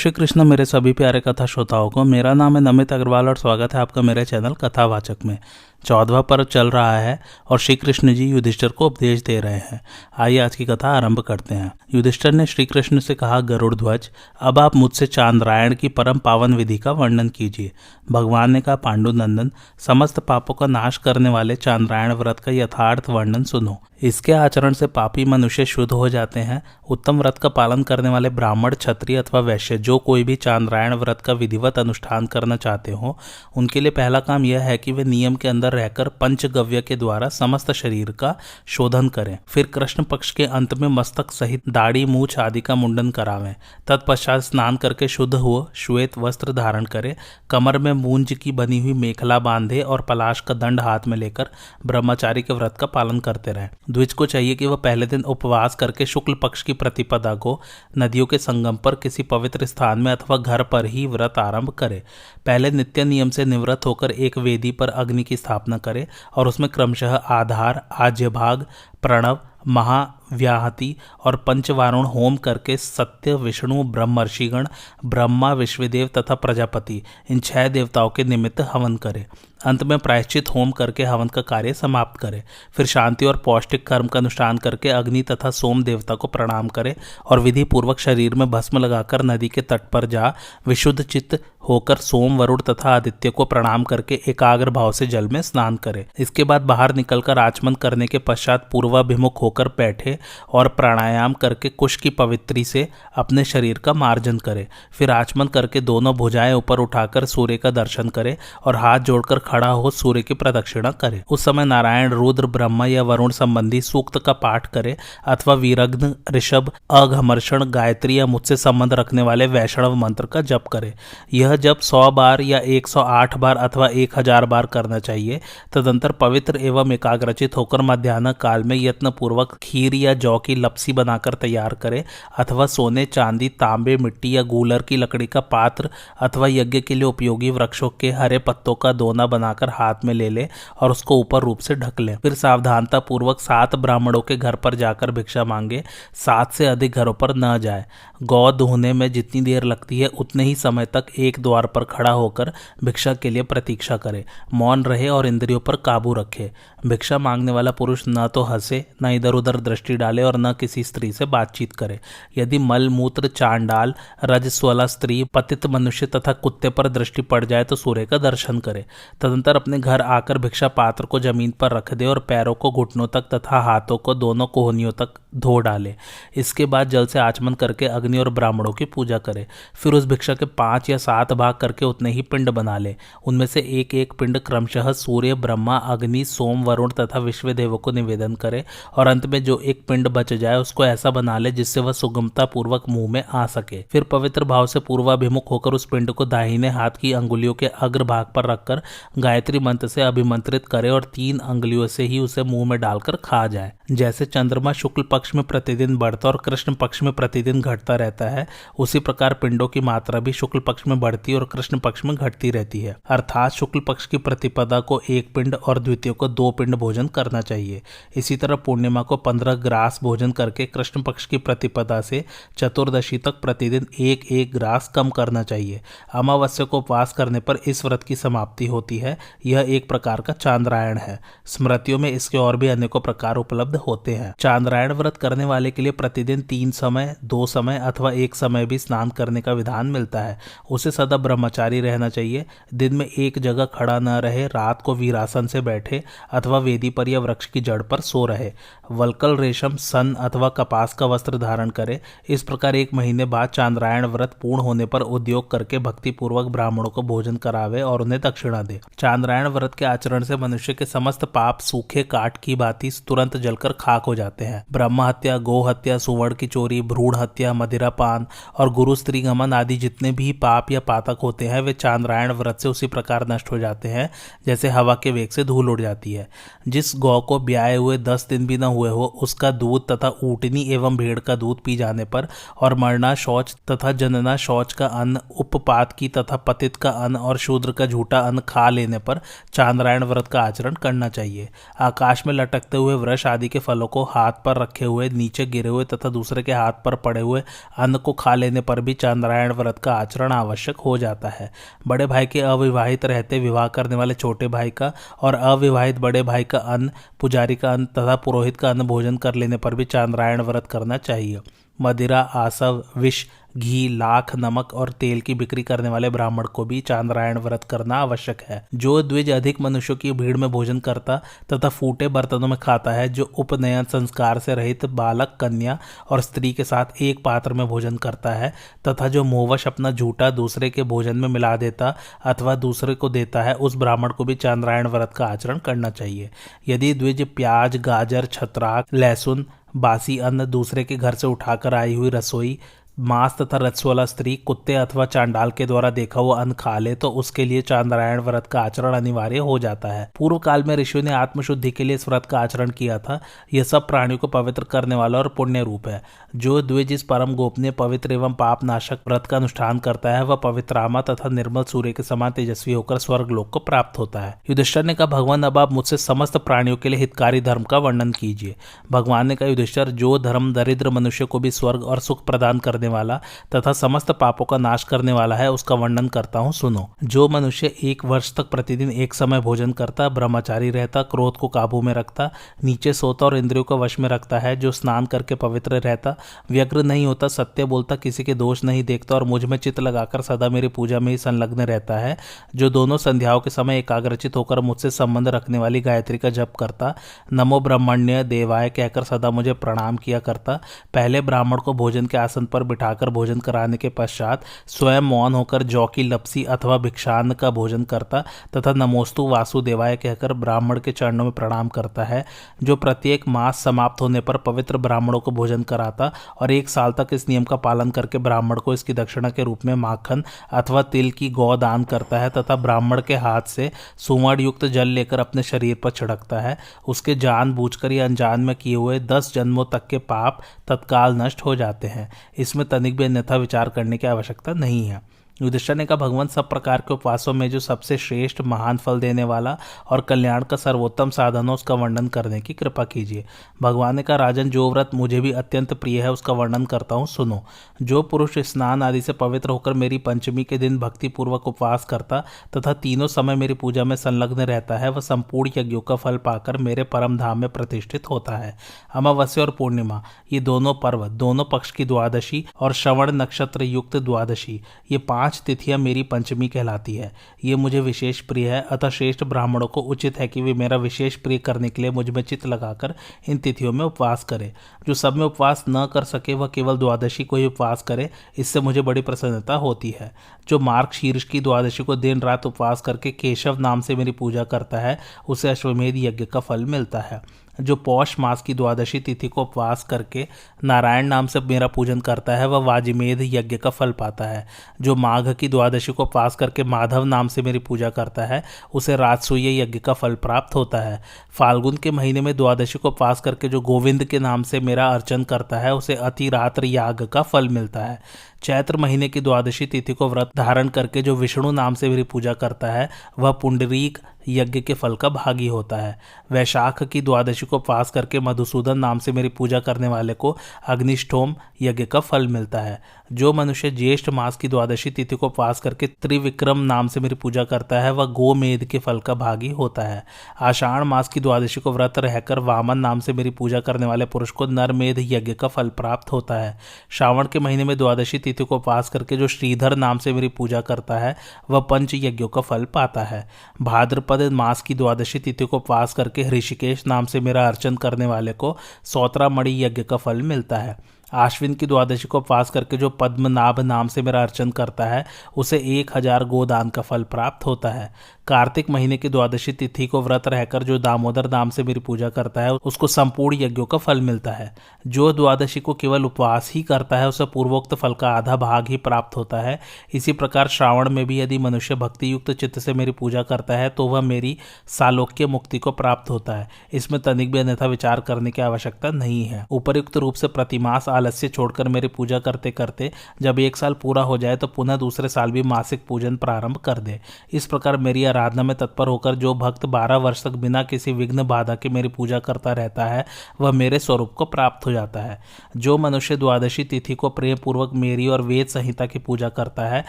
श्री कृष्ण मेरे सभी प्यारे कथा श्रोताओं को, मेरा नाम है नमित अग्रवाल और स्वागत है आपका मेरे चैनल कथावाचक में। चौदवा पर्व चल रहा है और श्री कृष्ण जी युधिष्ठर को उपदेश दे रहे हैं। आइए आज की कथा आरंभ करते हैं। युधिष्ठर ने श्री कृष्ण से कहा, गरुड़ ध्वज, अब आप मुझसे चांद्रायण की परम पावन विधि का वर्णन कीजिए। भगवान ने कहा पांडु नंदन समस्त पापों का नाश करने वाले चांद्रायण व्रत का यथार्थ वर्णन सुनो। इसके आचरण से पापी मनुष्य शुद्ध हो जाते हैं। उत्तम व्रत का पालन करने वाले ब्राह्मण, क्षत्रिय अथवा वैश्य, जो कोई भी चांद्रायण व्रत का विधिवत अनुष्ठान करना चाहते हो, उनके लिए पहला काम यह है कि वे नियम के अंदर रहकर पंचगव्य के द्वारा समस्त शरीर का शोधन करें। फिर कृष्ण पक्ष के अंत में मस्तक सहित दाढ़ी, मूछ आदि का मुंडन करावें। तत्पश्चात स्नान करके शुद्ध हुए श्वेत वस्त्र धारण करे। कमर में मूंज की बनी हुई मेखला बांधे और पलाश का दंड हाथ में लेकर ब्रह्मचारी के व्रत का पालन करते रहें। द्विज को चाहिए कि वह पहले दिन उपवास करके शुक्ल पक्ष की प्रतिपदा को नदियों के संगम पर किसी पवित्र स्थान में अथवा घर पर ही व्रत आरंभ करे। पहले नित्य नियम से निवृत्त होकर एक वेदी पर अग्नि की स्थापना करे और उसमें क्रमशः आधार आज्य भाग प्रणव, महाव्याहति और पंचवारुण होम करके सत्य, विष्णु, ब्रह्मर्षिगण, ब्रह्मा, विश्वदेव तथा प्रजापति, इन छह देवताओं के निमित्त हवन करें। अंत में प्रायश्चित होम करके हवन का कार्य समाप्त करें। फिर शांति और पौष्टिक कर्म का अनुष्ठान करके अग्नि तथा सोम देवता को प्रणाम करें और विधि पूर्वक शरीर में भस्म लगाकर नदी के तट पर जा, विशुद्ध चित्त होकर सोम, वरुण तथा आदित्य को प्रणाम करके एकाग्र भाव से जल में स्नान करे। इसके बाद बाहर निकलकर आचमन करने के पश्चात पूर्वाभिमुख होकर बैठे और प्राणायाम करके कुश की पवित्री से अपने शरीर का मार्जन करे। फिर आचमन करके दोनों भुजाएँ ऊपर उठाकर सूर्य का दर्शन करे और हाथ जोड़कर खड़ा हो सूर्य की प्रदक्षिणा करे। उस समय नारायण, रुद्र, ब्रह्म या वरुण संबंधी सूक्त का पाठ करे अथवा वीरग्न, ऋषभ, अघमर्षण, गायत्री या मुझसे संबंध रखने वाले वैष्णव मंत्र का जप करे। यह जब सौ बार या एक सौ आठ बार अथवा एक हज़ार बार करना चाहिए, तदंतर पवित्र एवं एकाग्रचित होकर मध्यान्ह काल में यत्न पूर्वक खीर या जौ की लपसी बनाकर तैयार करें, अथवा सोने, चांदी, तांबे, मिट्टी या गूलर की लकड़ी का पात्र अथवा यज्ञ के लिए उपयोगी वृक्षों के हरे पत्तों का दोना बनाकर हाथ में ले ले और उसको ऊपर रूप से ढक ले। फिर सावधानता पूर्वक सात ब्राह्मणों के घर पर जाकर भिक्षा मांगे, सात से अधिक घरों पर न जाए। गौ धोने में जितनी देर लगती है, उतने ही समय तक एक द्वार पर खड़ा होकर भिक्षा के लिए प्रतीक्षा करे। मौन रहे और इंद्रियों पर काबू रखे। भिक्षा मांगने वाला पुरुष न तो हंसे, न इधर उधर दृष्टि डाले और न किसी स्त्री से बातचीत करे। यदि मल, मूत्र, चांडाल, रजस्वला स्त्री, पतित मनुष्य तथा कुत्ते पर दृष्टि पड़ जाए तो सूर्य का दर्शन करे। तदंतर अपने घर आकर भिक्षा पात्र को ज़मीन पर रख दे और पैरों को घुटनों तक तथा हाथों को दोनों कोहनियों तक धो डाले। इसके बाद जल से आचमन करके अग्नि और ब्राह्मणों की पूजा करे। फिर उस भिक्षा के पाँच या सात भाग करके उतने ही पिंड बना ले। उनमें से एक एक पिंड क्रमशः सूर्य, ब्रह्मा, अग्नि, सोम, वरुण तथा विश्व विश्वदेव को निवेदन करे और अंत में जो एक पिंड बच जाए, उसको ऐसा बना ले जिससे वह सुगमता पूर्वक मुँह में आ सके। फिर पवित्र भाव से पूर्वाभिमुख होकर उस पिंड को दाहिने हाथ की अंगुलियों के अग्र भाग पर रखकर गायत्री मंत्र से अभिमंत्रित करे और तीन अंगुलियों से ही उसे मुँह में डालकर खा जाए। जैसे चंद्रमा शुक्ल पक्ष में प्रतिदिन बढ़ता और कृष्ण पक्ष में प्रतिदिन घटता रहता है, उसी प्रकार पिंडों की मात्रा भी शुक्ल पक्ष में बढ़ती और कृष्ण पक्ष में घटती रहती है। अर्थात शुक्ल पक्ष की प्रतिपदा को एक पिंड और द्वितीय को दो पिंड भोजन करना चाहिए। इसी तरह पूर्णिमा को पंद्रह ग्रास भोजन करके कृष्ण पक्ष की प्रतिपदा से चतुर्दशी तक प्रतिदिन एक एक ग्रास कम करना चाहिए। अमावस्या को उपवास करने पर इस व्रत की समाप्ति होती है। यह एक प्रकार का चांद्रायण है। स्मृतियों में इसके और भी अनेकों प्रकार उपलब्ध होते हैं। चांद्रायण व्रत करने वाले के लिए प्रतिदिन तीन समय, दो समय अथवा एक समय भी स्नान करने का विधान मिलता है। उसे सदा ब्रह्मचारी रहना चाहिए। दिन में एक जगह खड़ा न रहे, रात को वीरासन से बैठे अथवा वेदी पर या वृक्ष की जड़ पर सो रहे। वलकल रेशम, सन अथवा कपास का वस्त्र धारण करे। इस प्रकार एक महीने बाद चांद्रायण व्रत पूर्ण होने पर उद्योग करके भक्ति पूर्वक ब्राह्मणों को भोजन करावे और उन्हें दक्षिणा दे। चांद्रायण व्रत के आचरण से मनुष्य के समस्त पाप, सूखे, काट की बाती तुरंत जलकर खाक हो जाते हैं। ब्रह्म हत्या गो हत्या, सुवर्ण की चोरी, भ्रूण हत्या मदिरा पान और गुरु स्त्री गमन आदि जितने भी पाप या पातक होते हैं, वे चांद्रायण व्रत से उसी प्रकार नष्ट हो जाते हैं, जैसे हवा के वेग से धूल उड़ जाती है। जिस गौ को ब्याए हुए दस दिन भी न हुए हो, उसका दूध तथा ऊटनी एवं भेड़ का दूध पी जाने पर और मरना शौच तथा जनना शौच का अन्न, उपपात की तथा पतित का अन्न और शूद्र का झूठा अन्न खा लेने पर चांद्रायण व्रत का आचरण करना चाहिए। आकाश में लटकते हुए वृक्ष आदि के फलों को हाथ पर रखे हुए, नीचे गिरे हुए तथा दूसरे के हाथ पर पड़े हुए अन्न को खा लेने पर भी चांद्रायण व्रत का आचरण आवश्यक हो जाता है। बड़े भाई के अविवाहित रहते विवाह करने वाले छोटे भाई का और अविवाहित बड़े भाई का अन्न, पुजारी का अन्न तथा पुरोहित का अन्न भोजन कर लेने पर भी चांद्रायण व्रत करना चाहिए। मदिरा, आसव, विष घी, लाख, नमक और तेल की बिक्री करने वाले ब्राह्मण को भी चांद्रायण व्रत करना आवश्यक है। जो द्विज अधिक मनुष्यों की भीड़ में भोजन करता तथा फूटे बर्तनों में खाता है, जो उपनयन संस्कार से रहित बालक, कन्या और स्त्री के साथ एक पात्र में भोजन करता है तथा जो मोहवश अपना झूठा दूसरे के भोजन में मिला देता अथवा दूसरे को देता है, उस ब्राह्मण को भी चांद्रायण व्रत का आचरण करना चाहिए। यदि द्विज प्याज, गाजर, छत्राक, लहसुन, बासी अन्न दूसरे के घर से उठाकर आई हुई रसोई मांस तथा रत्स वाला स्त्री कुत्ते अथवा चांडाल के द्वारा देखा हुआ अन्न खा ले तो उसके लिए चांद्रायण व्रत का आचरण अनिवार्य हो जाता है। पूर्व काल में ऋषियों ने आत्मशुद्धि के लिए इस व्रत का आचरण किया था। यह सब प्राणियों को पवित्र करने वाला और पुण्य रूप है। जो द्विज इस परम गोपनीय, पवित्र एवं पाप नाशक व्रत का अनुष्ठान करता है, वह पवित्रामा तथा निर्मल सूर्य के समान तेजस्वी होकर स्वर्ग लोक को प्राप्त होता है। युधिष्ठर ने कहा, भगवान, अब आप मुझसे समस्त प्राणियों के लिए हितकारी धर्म का वर्णन कीजिए। भगवान ने कहा, युधिष्ठर, जो धर्म दरिद्र मनुष्य को भी स्वर्ग और सुख प्रदान करने वाला तथा समस्त पापों का नाश करने वाला है, उसका वर्णन करता हूँ, सुनो। जो मनुष्य एक वर्ष तक प्रतिदिन एक समय भोजन करता, ब्रह्मचारी रहता, क्रोध को काबू में रखता, नीचे सोता और इंद्रियों को वश में रखता है, जो स्नान करके पवित्र रहता, व्यग्र नहीं होता, सत्य बोलता, किसी के दोष नहीं देखता और मुझमें चित्त लगाकर सदा मेरी पूजा में ही संलग्न रहता है, जो दोनों संध्याओं के समय एकाग्रचित होकर मुझसे संबंध रखने वाली गायत्री का जप करता, नमो ब्रह्मण्य देवाय कहकर सदा मुझे प्रणाम किया करता, पहले ब्राह्मण को भोजन के आसन पर बिठाकर भोजन कराने के पश्चात स्वयं मौन होकर जौ की लपसी अथवा भिक्षान्न का भोजन करता तथा नमोस्तु वासुदेवाय कहकर ब्राह्मण के चरणों में प्रणाम करता है, जो प्रत्येक मास समाप्त होने पर पवित्र ब्राह्मणों को भोजन कराता और एक साल तक इस नियम का पालन करके ब्राह्मण को इसकी दक्षिणा के रूप में माखन अथवा तिल की गौ दान करता है तथा ब्राह्मण के हाथ से सुवर्ण युक्त जल लेकर अपने शरीर पर छिड़कता है। उसके जान बूझकर या अनजान में किए हुए दस जन्मों तक के पाप तत्काल नष्ट हो जाते हैं। इसमें तनिक भी अन्यथा विचार करने की आवश्यकता नहीं है। युधिष्ठर ने कहा, भगवान, सब प्रकार के उपवासों में जो सबसे श्रेष्ठ महान फल देने वाला और कल्याण का सर्वोत्तम साधन हो, उसका वर्णन करने की कृपा कीजिए। भगवान ने कहा, राजन, जो व्रत मुझे भी अत्यंत प्रिय है, उसका वर्णन करता हूँ, सुनो। जो पुरुष स्नान आदि से पवित्र होकर मेरी पंचमी के दिन भक्तिपूर्वक उपवास करता तथा तीनों समय मेरी पूजा में संलग्न रहता है, वह संपूर्ण यज्ञों का फल पाकर मेरे परम धाम में प्रतिष्ठित होता है। अमावस्या और पूर्णिमा, ये दोनों पर्व, दोनों पक्ष की द्वादशी और श्रवण नक्षत्र युक्त द्वादशी, ये पाँच पाँच तिथियाँ मेरी पंचमी कहलाती है। ये मुझे विशेष प्रिय है। अतः श्रेष्ठ ब्राह्मणों को उचित है कि वे मेरा विशेष प्रिय करने के लिए मुझमें चित्त लगाकर इन तिथियों में उपवास करें। जो सब में उपवास न कर सके, वह केवल द्वादशी को ही उपवास करे। इससे मुझे बड़ी प्रसन्नता होती है। जो मार्ग शीर्ष की द्वादशी को दिन रात उपवास करके केशव नाम से मेरी पूजा करता है, उसे अश्वमेध यज्ञ का फल मिलता है। जो पौष मास की द्वादशी तिथि को उपवास करके नारायण नाम से मेरा पूजन करता है, वह वाजिमेध यज्ञ का फल पाता है। जो माघ की द्वादशी को उपवास करके माधव नाम से मेरी पूजा करता है, उसे राजसूय यज्ञ का फल प्राप्त होता है। फाल्गुन के महीने में द्वादशी को उपवास करके जो गोविंद के नाम से मेरा अर्चन करता है, उसे अतिरात्र याग का फल मिलता है। चैत्र महीने की द्वादशी तिथि को व्रत धारण करके जो विष्णु नाम से भी पूजा करता है, वह पुंडरीक यज्ञ के फल का भागी होता है। वैशाख की द्वादशी को पास करके मधुसूदन नाम से मेरी पूजा करने वाले को अग्निष्ठोम यज्ञ का फल मिलता है। जो मनुष्य ज्येष्ठ मास की द्वादशी तिथि को पास करके त्रिविक्रम नाम से मेरी पूजा करता है, वह गोमेध के फल का भागी होता है। आषाढ़ मास की द्वादशी को व्रत रहकर वामन नाम से मेरी पूजा करने वाले पुरुष को नरमेध यज्ञ का फल प्राप्त होता है। श्रावण के महीने में द्वादशी तिथि को पास करके जो श्रीधर नाम से मेरी पूजा करता है, वह पंच यज्ञों का फल पाता है। भाद्रपद मास की द्वादशी तिथि को पास करके ऋषिकेश नाम से मेरा अर्चन करने वाले को सौतरा मणि यज्ञ का फल मिलता है। आश्विन की द्वादशी को पास करके जो पद्मनाभ नाम से मेरा अर्चन करता है, उसे एक हज़ार गोदान का फल प्राप्त होता है। कार्तिक महीने की द्वादशी तिथि को व्रत रहकर जो दामोदर नाम से मेरी पूजा करता है, उसको संपूर्ण यज्ञों का फल मिलता है। जो द्वादशी को केवल उपवास ही करता है, उसे पूर्वोक्त फल का आधा भाग ही प्राप्त होता है। इसी प्रकार श्रावण में भी यदि मनुष्य भक्ति युक्त चित्त से मेरी पूजा करता है तो वह मेरी सालोक्य मुक्ति को प्राप्त होता है। इसमें तनिक भी अन्यथा विचार करने की आवश्यकता नहीं है। उपयुक्त रूप से प्रतिमास आलस्य छोड़कर मेरी पूजा करते करते जब एक साल पूरा हो जाए तो पुनः दूसरे साल भी मासिक पूजन प्रारंभ कर दे। इस प्रकार मेरी में तत्पर होकर जो भक्त बारह वर्ष तक बिना किसी विघ्न बाधा के मेरी पूजा करता रहता है, वह मेरे स्वरूप को प्राप्त हो जाता है। जो मनुष्य द्वादशी तिथि को प्रेम पूर्वक मेरी और वेद संहिता की पूजा करता है,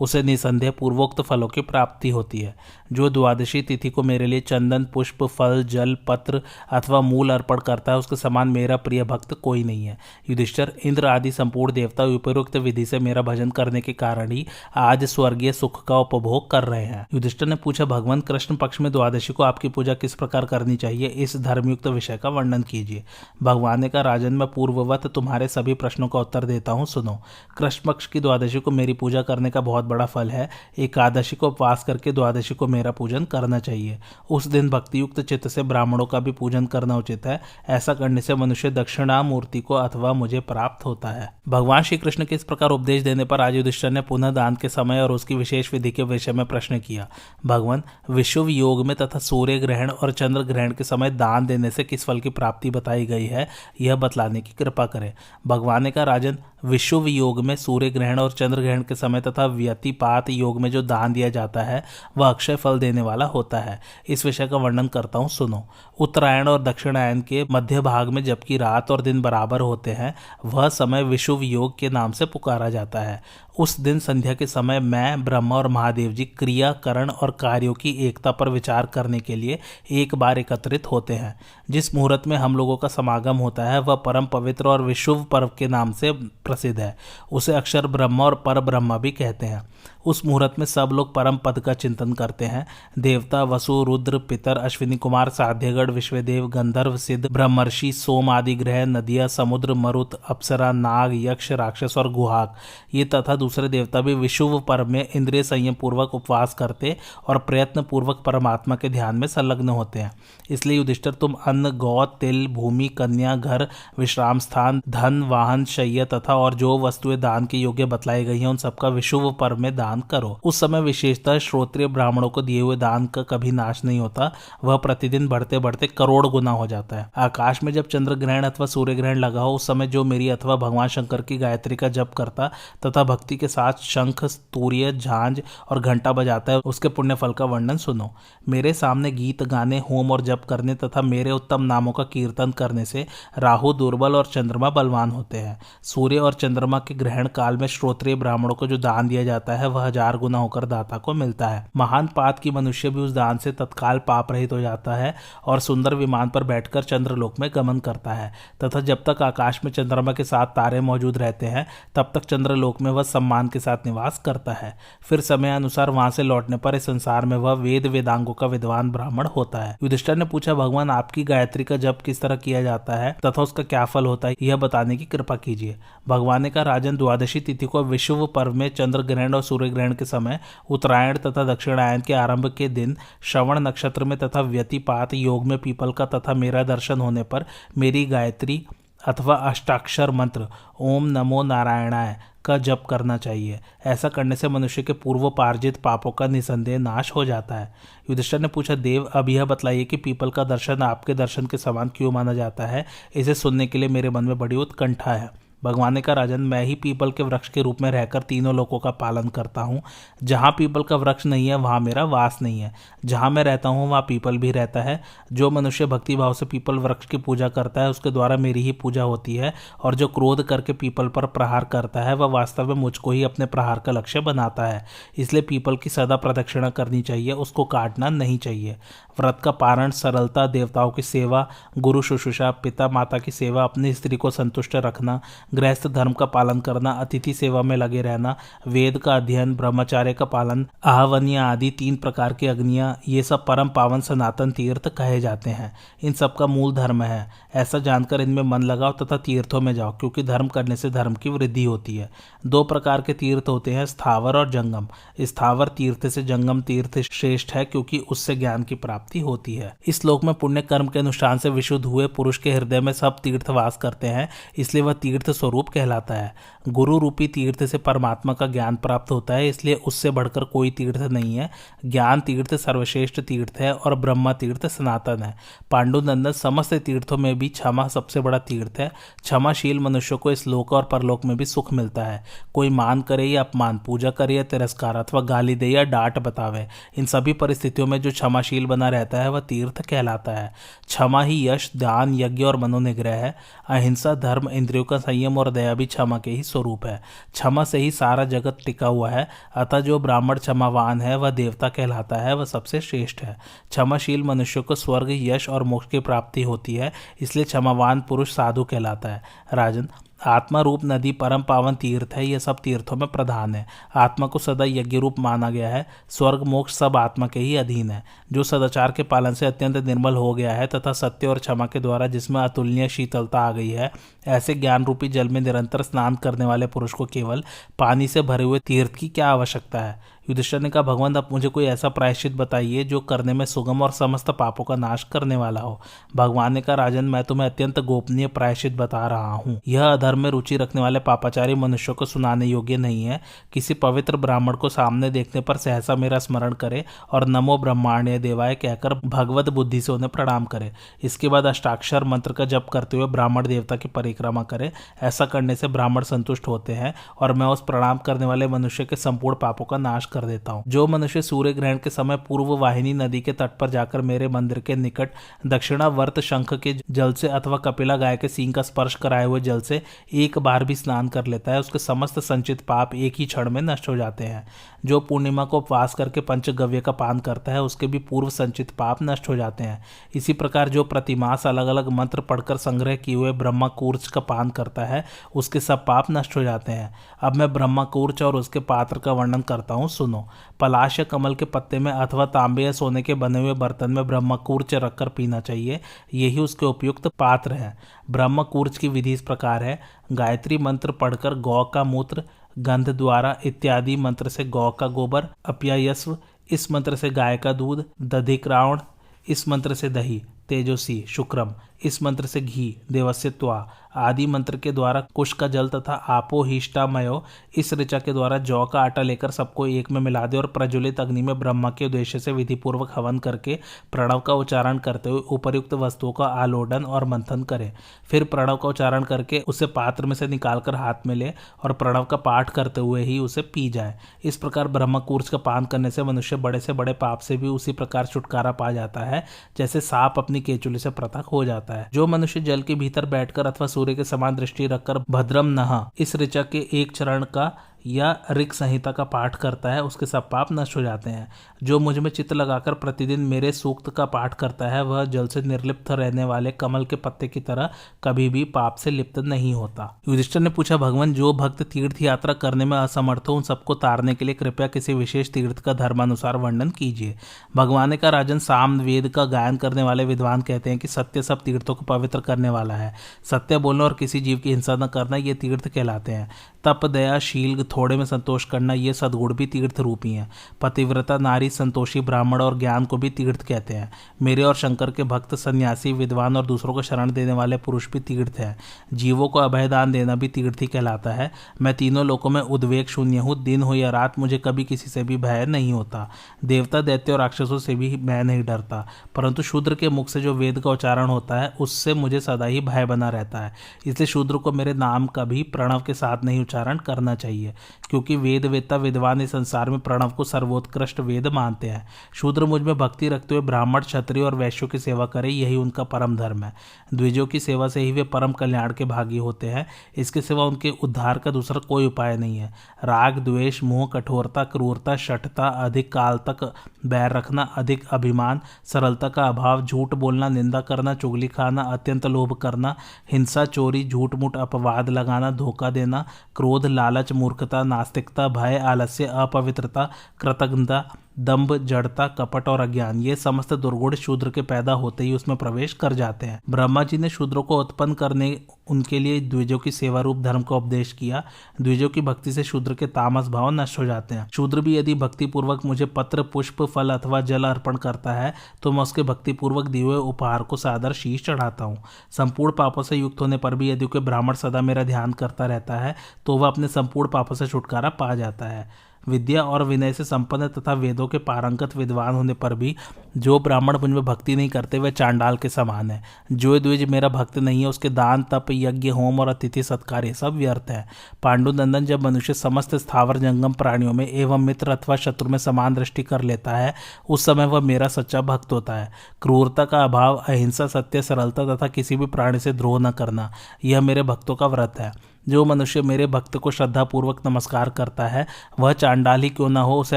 उसे निसंदेह पूर्वोक्त फलों की प्राप्ति होती है। जो द्वादशी तिथि को मेरे लिए चंदन, पुष्प, फल, जल, पत्र अथवा मूल अर्पण करता है, उसके समान मेरा प्रिय भक्त कोई नहीं है। युधिष्ठर, इंद्र आदि संपूर्ण देवता उपयुक्त विधि से मेरा भजन करने के कारण ही आज स्वर्गीय सुख का उपभोग कर रहे हैं। युधिष्ठर ने पूछा, भगवान, कृष्ण पक्ष में द्वादशी को आपकी पूजा किस प्रकार करनी चाहिए? इस धर्मयुक्त विषय का वर्णन कीजिए। भगवान ने कहा, राजन, मैं पूर्ववत तुम्हारे सभी प्रश्नों का उत्तर देता हूँ, सुनो। कृष्ण पक्ष की द्वादशी को मेरी पूजा करने का बहुत बड़ा फल है। एकादशी को उपवास करके द्वादशी को मेरा पूजन करना चाहिए। उस दिन भक्तियुक्त चित्त से ब्राह्मणों का भी पूजन करना उचित है। ऐसा करने से मनुष्य दक्षिणामूर्ति को अथवा मुझे प्राप्त होता है। भगवान श्री कृष्ण के इस प्रकार उपदेश देने पर आज युधिष्ठर ने पुनः दान के समय और उसकी विशेष विधि के विषय में प्रश्न किया। भगवान, विश्व योग में तथा सूर्य ग्रहण और चंद्र ग्रहण के समय दान देने से किस फल की प्राप्ति बताई गई है, यह बतलाने की कृपा करें। भगवान ने कहा, राजन विश्व योग में सूर्य ग्रहण और चंद्र ग्रहण के समय तथा व्यतिपात योग में जो दान दिया जाता है, वह अक्षय फल देने वाला होता है। इस विषय का वर्णन करता हूँ, सुनो। उत्तरायण और दक्षिणायन के मध्य भाग में जबकि रात और दिन बराबर होते हैं, वह समय विश्व योग के नाम से पुकारा जाता है। उस दिन संध्या के समय मैं, ब्रह्मा और महादेव जी क्रिया करण और कार्यों की एकता पर विचार करने के लिए एक बार एकत्रित होते हैं। जिस मुहूर्त में हम लोगों का समागम होता है, वह परम पवित्र और विशुभ पर्व के नाम से प्रसिद्ध है। उसे अक्षर ब्रह्म और पर ब्रह्मा भी कहते हैं। उस मुहूर्त में सब लोग परम पद का चिंतन करते हैं। देवता, वसु, रुद्र, पितर, अश्विनी कुमार, साध्यगढ़, विश्वदेव, गंधर्व, सिद्ध, ब्रह्मर्षि, सोम आदि ग्रह, नदिया, समुद्र, मरुत, अप्सरा, नाग, यक्ष, राक्षस और गुहाक ये तथा दूसरे देवता भी विशुभ पर्व में इंद्रिय संयम पूर्वक उपवास करते और प्रयत्न पूर्वक परमात्मा के ध्यान में संलग्न होते हैं। इसलिए युधिष्ठर, तुम अन्न गौ तिल, भूमि, कन्या, घर, विश्राम स्थान, धन, वाहन शैय तथा और जो वस्तुएँ दान के योग्य बतलाई गई हैं, उन सबका विशुभ पर्व में दान करो। उस समय विशेषतः श्रोत्रिय ब्राह्मणों को दिए हुए दान का कभी नाश नहीं होता। वह प्रतिदिन बढ़ते बढ़ते करोड़ गुना हो जाता है। आकाश में जब चंद्र ग्रहण अथवा सूर्य ग्रहण लगा हो, उस समय जो मेरी अथवा भगवान शंकर की गायत्री का जप करता, तथा भक्ति के साथ शंख, तूर्य, झांझ और घंटा बजाता है, उसके पुण्य फल का वर्णन सुनो। मेरे सामने गीत गाने, होम और जप करने तथा मेरे उत्तम नामों का कीर्तन करने से राहु दुर्बल और चंद्रमा बलवान होते हैं। सूर्य और चंद्रमा के ग्रहण काल में श्रोत्रिय ब्राह्मणों को जो दान दिया जाता है, वह हज़ार गुना होकर दाता को मिलता है। महान पात की मनुष्य भी उस दान से तत्काल पाप रहित हो जाता है और सुंदर विमान पर बैठकर चंद्रलोक में गमन करता है। तथा जब तक आकाश में चंद्रमा के साथ तारे मौजूद रहते हैं, तब तक चंद्रलोक में वह सम्मान के साथ निवास करता है। फिर समय अनुसार वहाँ से लौटने पर इस संसार में वह वेद वेदांगों का विद्वान ब्राह्मण होता है। युधिष्ठर ने पूछा, भगवान, आपकी गायत्री का जप किस तरह किया जाता है? तथा उसका क्या फल होता है? यह बताने की कृपा कीजिए। भगवान ने कहा, राजन, द्वादशी तिथि को विश्व पर्व में चंद्र ग्रहण और सूर्य ग्रहण के समय उत्तरायण तथा दक्षिणायन के आरंभ के दिन श्रवण नक्षत्र में तथा व्यतिपात योग में पीपल का तथा मेरा दर्शन होने पर मेरी गायत्री अथवा अष्टाक्षर मंत्र, ओम नमो नारायणाय, का जप करना चाहिए। ऐसा करने से मनुष्य के पूर्व पार्जित पापों का निसंदेह नाश हो जाता है। युधिष्ठर ने पूछा, देव, अब यह बतलाइए कि पीपल का दर्शन आपके दर्शन के समान क्यों माना जाता है? इसे सुनने के लिए मेरे मन में बड़ी उत्कंठा है। भगवान कहा, राजन, मैं ही पीपल के वृक्ष के रूप में रहकर तीनों लोगों का पालन करता हूँ। जहाँ पीपल का वृक्ष नहीं है, वहाँ मेरा वास नहीं है। जहाँ मैं रहता हूँ, वहाँ पीपल भी रहता है। जो मनुष्य भक्ति भाव से पीपल वृक्ष की पूजा करता है, उसके द्वारा मेरी ही पूजा होती है। और जो क्रोध करके पीपल पर प्रहार करता है, वह वास्तव में मुझको ही अपने प्रहार का लक्ष्य बनाता है। इसलिए पीपल की सदा प्रदक्षिणा करनी चाहिए, उसको काटना नहीं चाहिए। व्रत का पारण, सरलता, देवताओं की सेवा, गुरु शुश्रूषा, पिता माता की सेवा, अपनी स्त्री को संतुष्ट रखना, गृहस्थ धर्म का पालन करना, अतिथि सेवा में लगे रहना, वेद का अध्ययन, ब्रह्मचार्य का पालन, आहवनिया आदि तीन प्रकार की अग्नियाँ, ये सब परम पावन सनातन तीर्थ कहे जाते हैं। इन सब का मूल धर्म है। ऐसा जानकर इनमें मन लगाओ तथा तीर्थों में जाओ, क्योंकि धर्म करने से धर्म की वृद्धि होती है। दो प्रकार के तीर्थ होते हैं, स्थावर और जंगम। स्थावर तीर्थ से जंगम तीर्थ श्रेष्ठ है, क्योंकि उससे ज्ञान की प्राप्ति होती है। इस लोक में पुण्य कर्म के अनुष्ठान से विशुद्ध हुए पुरुष के हृदय में सब तीर्थ वास करते हैं, इसलिए वह तीर्थ स्वरूप कहलाता है। गुरु रूपी तीर्थ से परमात्मा का ज्ञान प्राप्त होता है, इसलिए उससे बढ़कर कोई तीर्थ नहीं है। ज्ञान तीर्थ सर्वश्रेष्ठ तीर्थ है और ब्रह्म तीर्थ सनातन है। पांडुनंदन समस्त तीर्थों में भी क्षमा सबसे बड़ा तीर्थ है। क्षमाशील मनुष्य को इस लोक और परलोक में भी सुख मिलता है। कोई मान करे या अपमान, पूजा करे या तिरस्कार अथवा गाली दे या डांट बतावे, इन सभी परिस्थितियों में जो क्षमाशील बना रहता है, वह तीर्थ कहलाता है। क्षमा ही यश, दान, यज्ञ और मनोनिग्रह है। अहिंसा, धर्म, इंद्रियों का संयम और दया भी क्षमा के ही स्वरूप है। क्षमा से ही सारा जगत टिका हुआ है। अतः जो ब्राह्मण क्षमावान है, वह देवता कहलाता है, वह सबसे श्रेष्ठ है। क्षमाशील मनुष्य को स्वर्ग, यश और मोक्ष की प्राप्ति होती है, इसलिए क्षमावान पुरुष साधु कहलाता है। राजन आत्मा रूप नदी, परम पावन तीर्थ है यह सब तीर्थों में प्रधान है। आत्मा को सदा यज्ञ रूप माना गया है। स्वर्ग, मोक्ष सब आत्मा के ही अधीन है। जो सदाचार के पालन से अत्यंत निर्मल हो गया है तथा सत्य और क्षमा के द्वारा जिसमें अतुलनीय शीतलता आ गई है, ऐसे ज्ञान रूपी जल में निरंतर स्नान करने वाले पुरुष को केवल पानी से भरे हुए तीर्थ की क्या आवश्यकता है? युधिष्ठर ने कहा, भगवान, अब मुझे कोई ऐसा प्रायश्चित बताइए जो करने में सुगम और समस्त पापों का नाश करने वाला हो। भगवान ने कहा, राजन, मैं तुम्हें अत्यंत गोपनीय प्रायश्चित बता रहा हूँ। यह अधर्म में रुचि रखने वाले पापाचारी मनुष्यों को सुनाने योग्य नहीं है। किसी पवित्र ब्राह्मण को सामने देखने पर सहसा मेरा स्मरण करे और नमो ब्रह्माण्य देवाय कहकर भगवत बुद्धि से उन्हें प्रणाम करे। इसके बाद अष्टाक्षर मंत्र का जप करते हुए ब्राह्मण देवता की परिक्रमा करे। ऐसा करने से ब्राह्मण संतुष्ट होते हैं और मैं उस प्रणाम करने वाले मनुष्य के संपूर्ण पापों का नाश कर देता हूँ। जो मनुष्य सूर्य ग्रहण के समय पूर्व वाहिनी नदी के तट पर जाकर मेरे मंदिर के निकट दक्षिणावर्त शंख के जल से अथवा कपिला गाय के सींग का स्पर्श कराए हुए जल से एक बार भी स्नान कर लेता है, उसके समस्त संचित पाप एक ही क्षण में नष्ट हो जाते हैं। जो पूर्णिमा को उपवास करके पंचगव्य का पान करता है, उसके भी पूर्व संचित पाप नष्ट हो जाते हैं। इसी प्रकार जो प्रतिमास अलग अलग मंत्र पढ़कर संग्रह किए हुए ब्रह्मा कूर्च का पान करता है, उसके सब पाप नष्ट हो जाते हैं। अब मैं ब्रह्मा कूर्च और उसके पात्र का वर्णन करता हूँ सुनो। पलाश या कमल के पत्ते में अथवा तांबे या सोने के बने हुए बर्तन में ब्रह्म कूर्च रखकर पीना चाहिए, यही उसके उपयुक्त पात्र है। ब्रह्म कूर्च की विधि इस प्रकार है। गायत्री मंत्र पढ़कर गौ का मूत्र, गंध द्वारा इत्यादि मंत्र से गौ का गोबर अप्यायस्व इस मंत्र से गाय का दूध दधिक्रावण इस मंत्र से दही, तेजोसी, शुक्रम। इस मंत्र से घी देवस्यत्वा आदि मंत्र के द्वारा कुश का जल तथा आपो हिष्टामयो, इस ऋचा के द्वारा जौ का आटा लेकर सबको एक में मिला दे और प्रज्वलित अग्नि में ब्रह्मा के उद्देश्य से विधिपूर्वक हवन करके प्रणव का उच्चारण करते हुए उपयुक्त वस्तुओं का आलोडन और मंथन करें। फिर प्रणव का उच्चारण करके उसे पात्र में से निकालकर हाथ में ले और प्रणव का पाठ करते हुए ही उसे पी जाए। इस प्रकार ब्रह्म कूर्च का पान करने से मनुष्य बड़े से बड़े पाप से भी उसी प्रकार छुटकारा पा जाता है, जैसे सांप अपनी केचुली से पृथक हो जाता है। जो मनुष्य जल के भीतर बैठकर अथवा सूर्य के समान दृष्टि रखकर भद्रम नहा, इस ऋचक के एक चरण का या ऋग संहिता का पाठ करता है, उसके सब पाप नष्ट हो जाते हैं। जो मुझमें चित्त लगाकर प्रतिदिन मेरे सूक्त का पाठ करता है, वह जल से निर्लिप्त रहने वाले कमल के पत्ते की तरह कभी भी पाप से लिप्त नहीं होता। युधिष्ठर ने पूछा, भगवान, जो भक्त तीर्थ यात्रा करने में असमर्थ हो, उन सबको तारने के लिए कृपया किसी विशेष तीर्थ का धर्मानुसार वर्णन कीजिए। भगवान का राजन साम वेद का गायन करने वाले विद्वान कहते हैं कि सत्य सब तीर्थों को पवित्र करने वाला है। सत्य बोलना और किसी जीव की हिंसा न करना, ये तीर्थ कहलाते हैं। तप, दया, शील थोड़े में संतोष करना ये सदगुण भी तीर्थ रूपी हैं। पतिव्रता नारी संतोषी ब्राह्मण और ज्ञान को भी तीर्थ कहते हैं। मेरे और शंकर के भक्त सन्यासी, विद्वान और दूसरों को शरण देने वाले पुरुष भी तीर्थ हैं। जीवों को अभयदान देना भी तीर्थ ही कहलाता है। मैं तीनों लोगों में उद्वेग शून्य हूँ। दिन हो या रात मुझे कभी किसी से भी भय नहीं होता। देवता, दैत्य और राक्षसों से भी मैं नहीं डरता। परंतु शूद्र के मुख से जो वेद का उच्चारण होता है, उससे मुझे सदा ही भय बना रहता है। इसलिए शूद्र को मेरे नाम का भी प्रणव के साथ नहीं उच्चारण करना चाहिए। क्योंकि वेद वेता विद्वान इस संसार में प्रणव को सर्वोत्कृष्ट वेद मानते हैं। शूद्र मुझमें भक्ति रखते हुए ब्राह्मण, क्षत्रिय और वैश्यों की सेवा करें, यही उनका परम धर्म है। द्विजों की सेवा से ही वे परम कल्याण के भागी होते हैं। इसके सिवा उनके उद्धार का दूसरा कोई उपाय नहीं है। राग, द्वेष, मोह, कठोरता, क्रूरता, शठता, अधिक काल तक बैर रखना, अधिक अभिमान, सरलता का अभाव, झूठ बोलना, निंदा करना, चुगली खाना, अत्यंत लोभ करना, हिंसा, चोरी झूठ मूठ अपवाद लगाना, धोखा देना, क्रोध, लालच, मूर्खता नास्तिकता भय आलस्य अपवित्रता कृतज्ञता दम्भ जड़ता, कपट और अज्ञान, ये समस्त दुर्गुण शूद्र के पैदा होते ही उसमें प्रवेश कर जाते हैं। ब्रह्मा जी ने शूद्रों को उत्पन्न करने, उनके लिए द्विजों की सेवा रूप धर्म का उपदेश किया। द्विजों की भक्ति से शूद्र के तामस भाव नष्ट हो जाते हैं। शूद्र भी यदि भक्ति पूर्वक मुझे पत्र, पुष्प, फल अथवा जल अर्पण करता है तो मैं उसके भक्ति पूर्वक दिए हुए उपहार को सादर शीश चढ़ाता हूँ। संपूर्ण पापों से युक्त होने पर भी यदि कोई ब्राह्मण सदा मेरा ध्यान करता रहता है तो वह अपने संपूर्ण पापों से छुटकारा पा जाता है। विद्या और विनय से संपन्न तथा वेदों के पारंगत विद्वान होने पर भी जो ब्राह्मण मुझमें भक्ति नहीं करते, वे चांडाल के समान है। जो द्विज मेरा भक्त नहीं है, उसके दान, तप, यज्ञ, होम और अतिथि सत्कार, ये सब व्यर्थ है। पांडुनंदन जब मनुष्य समस्त स्थावर जंगम प्राणियों में एवं मित्र अथवा शत्रु में समान दृष्टि कर लेता है, उस समय वह मेरा सच्चा भक्त होता है। क्रूरता का अभाव, अहिंसा, सत्य, सरलता तथा किसी भी प्राणी से द्रोह न करना, यह मेरे भक्तों का व्रत है। जो मनुष्य मेरे भक्त को श्रद्धापूर्वक नमस्कार करता है, वह चांडाल ही क्यों न हो, उसे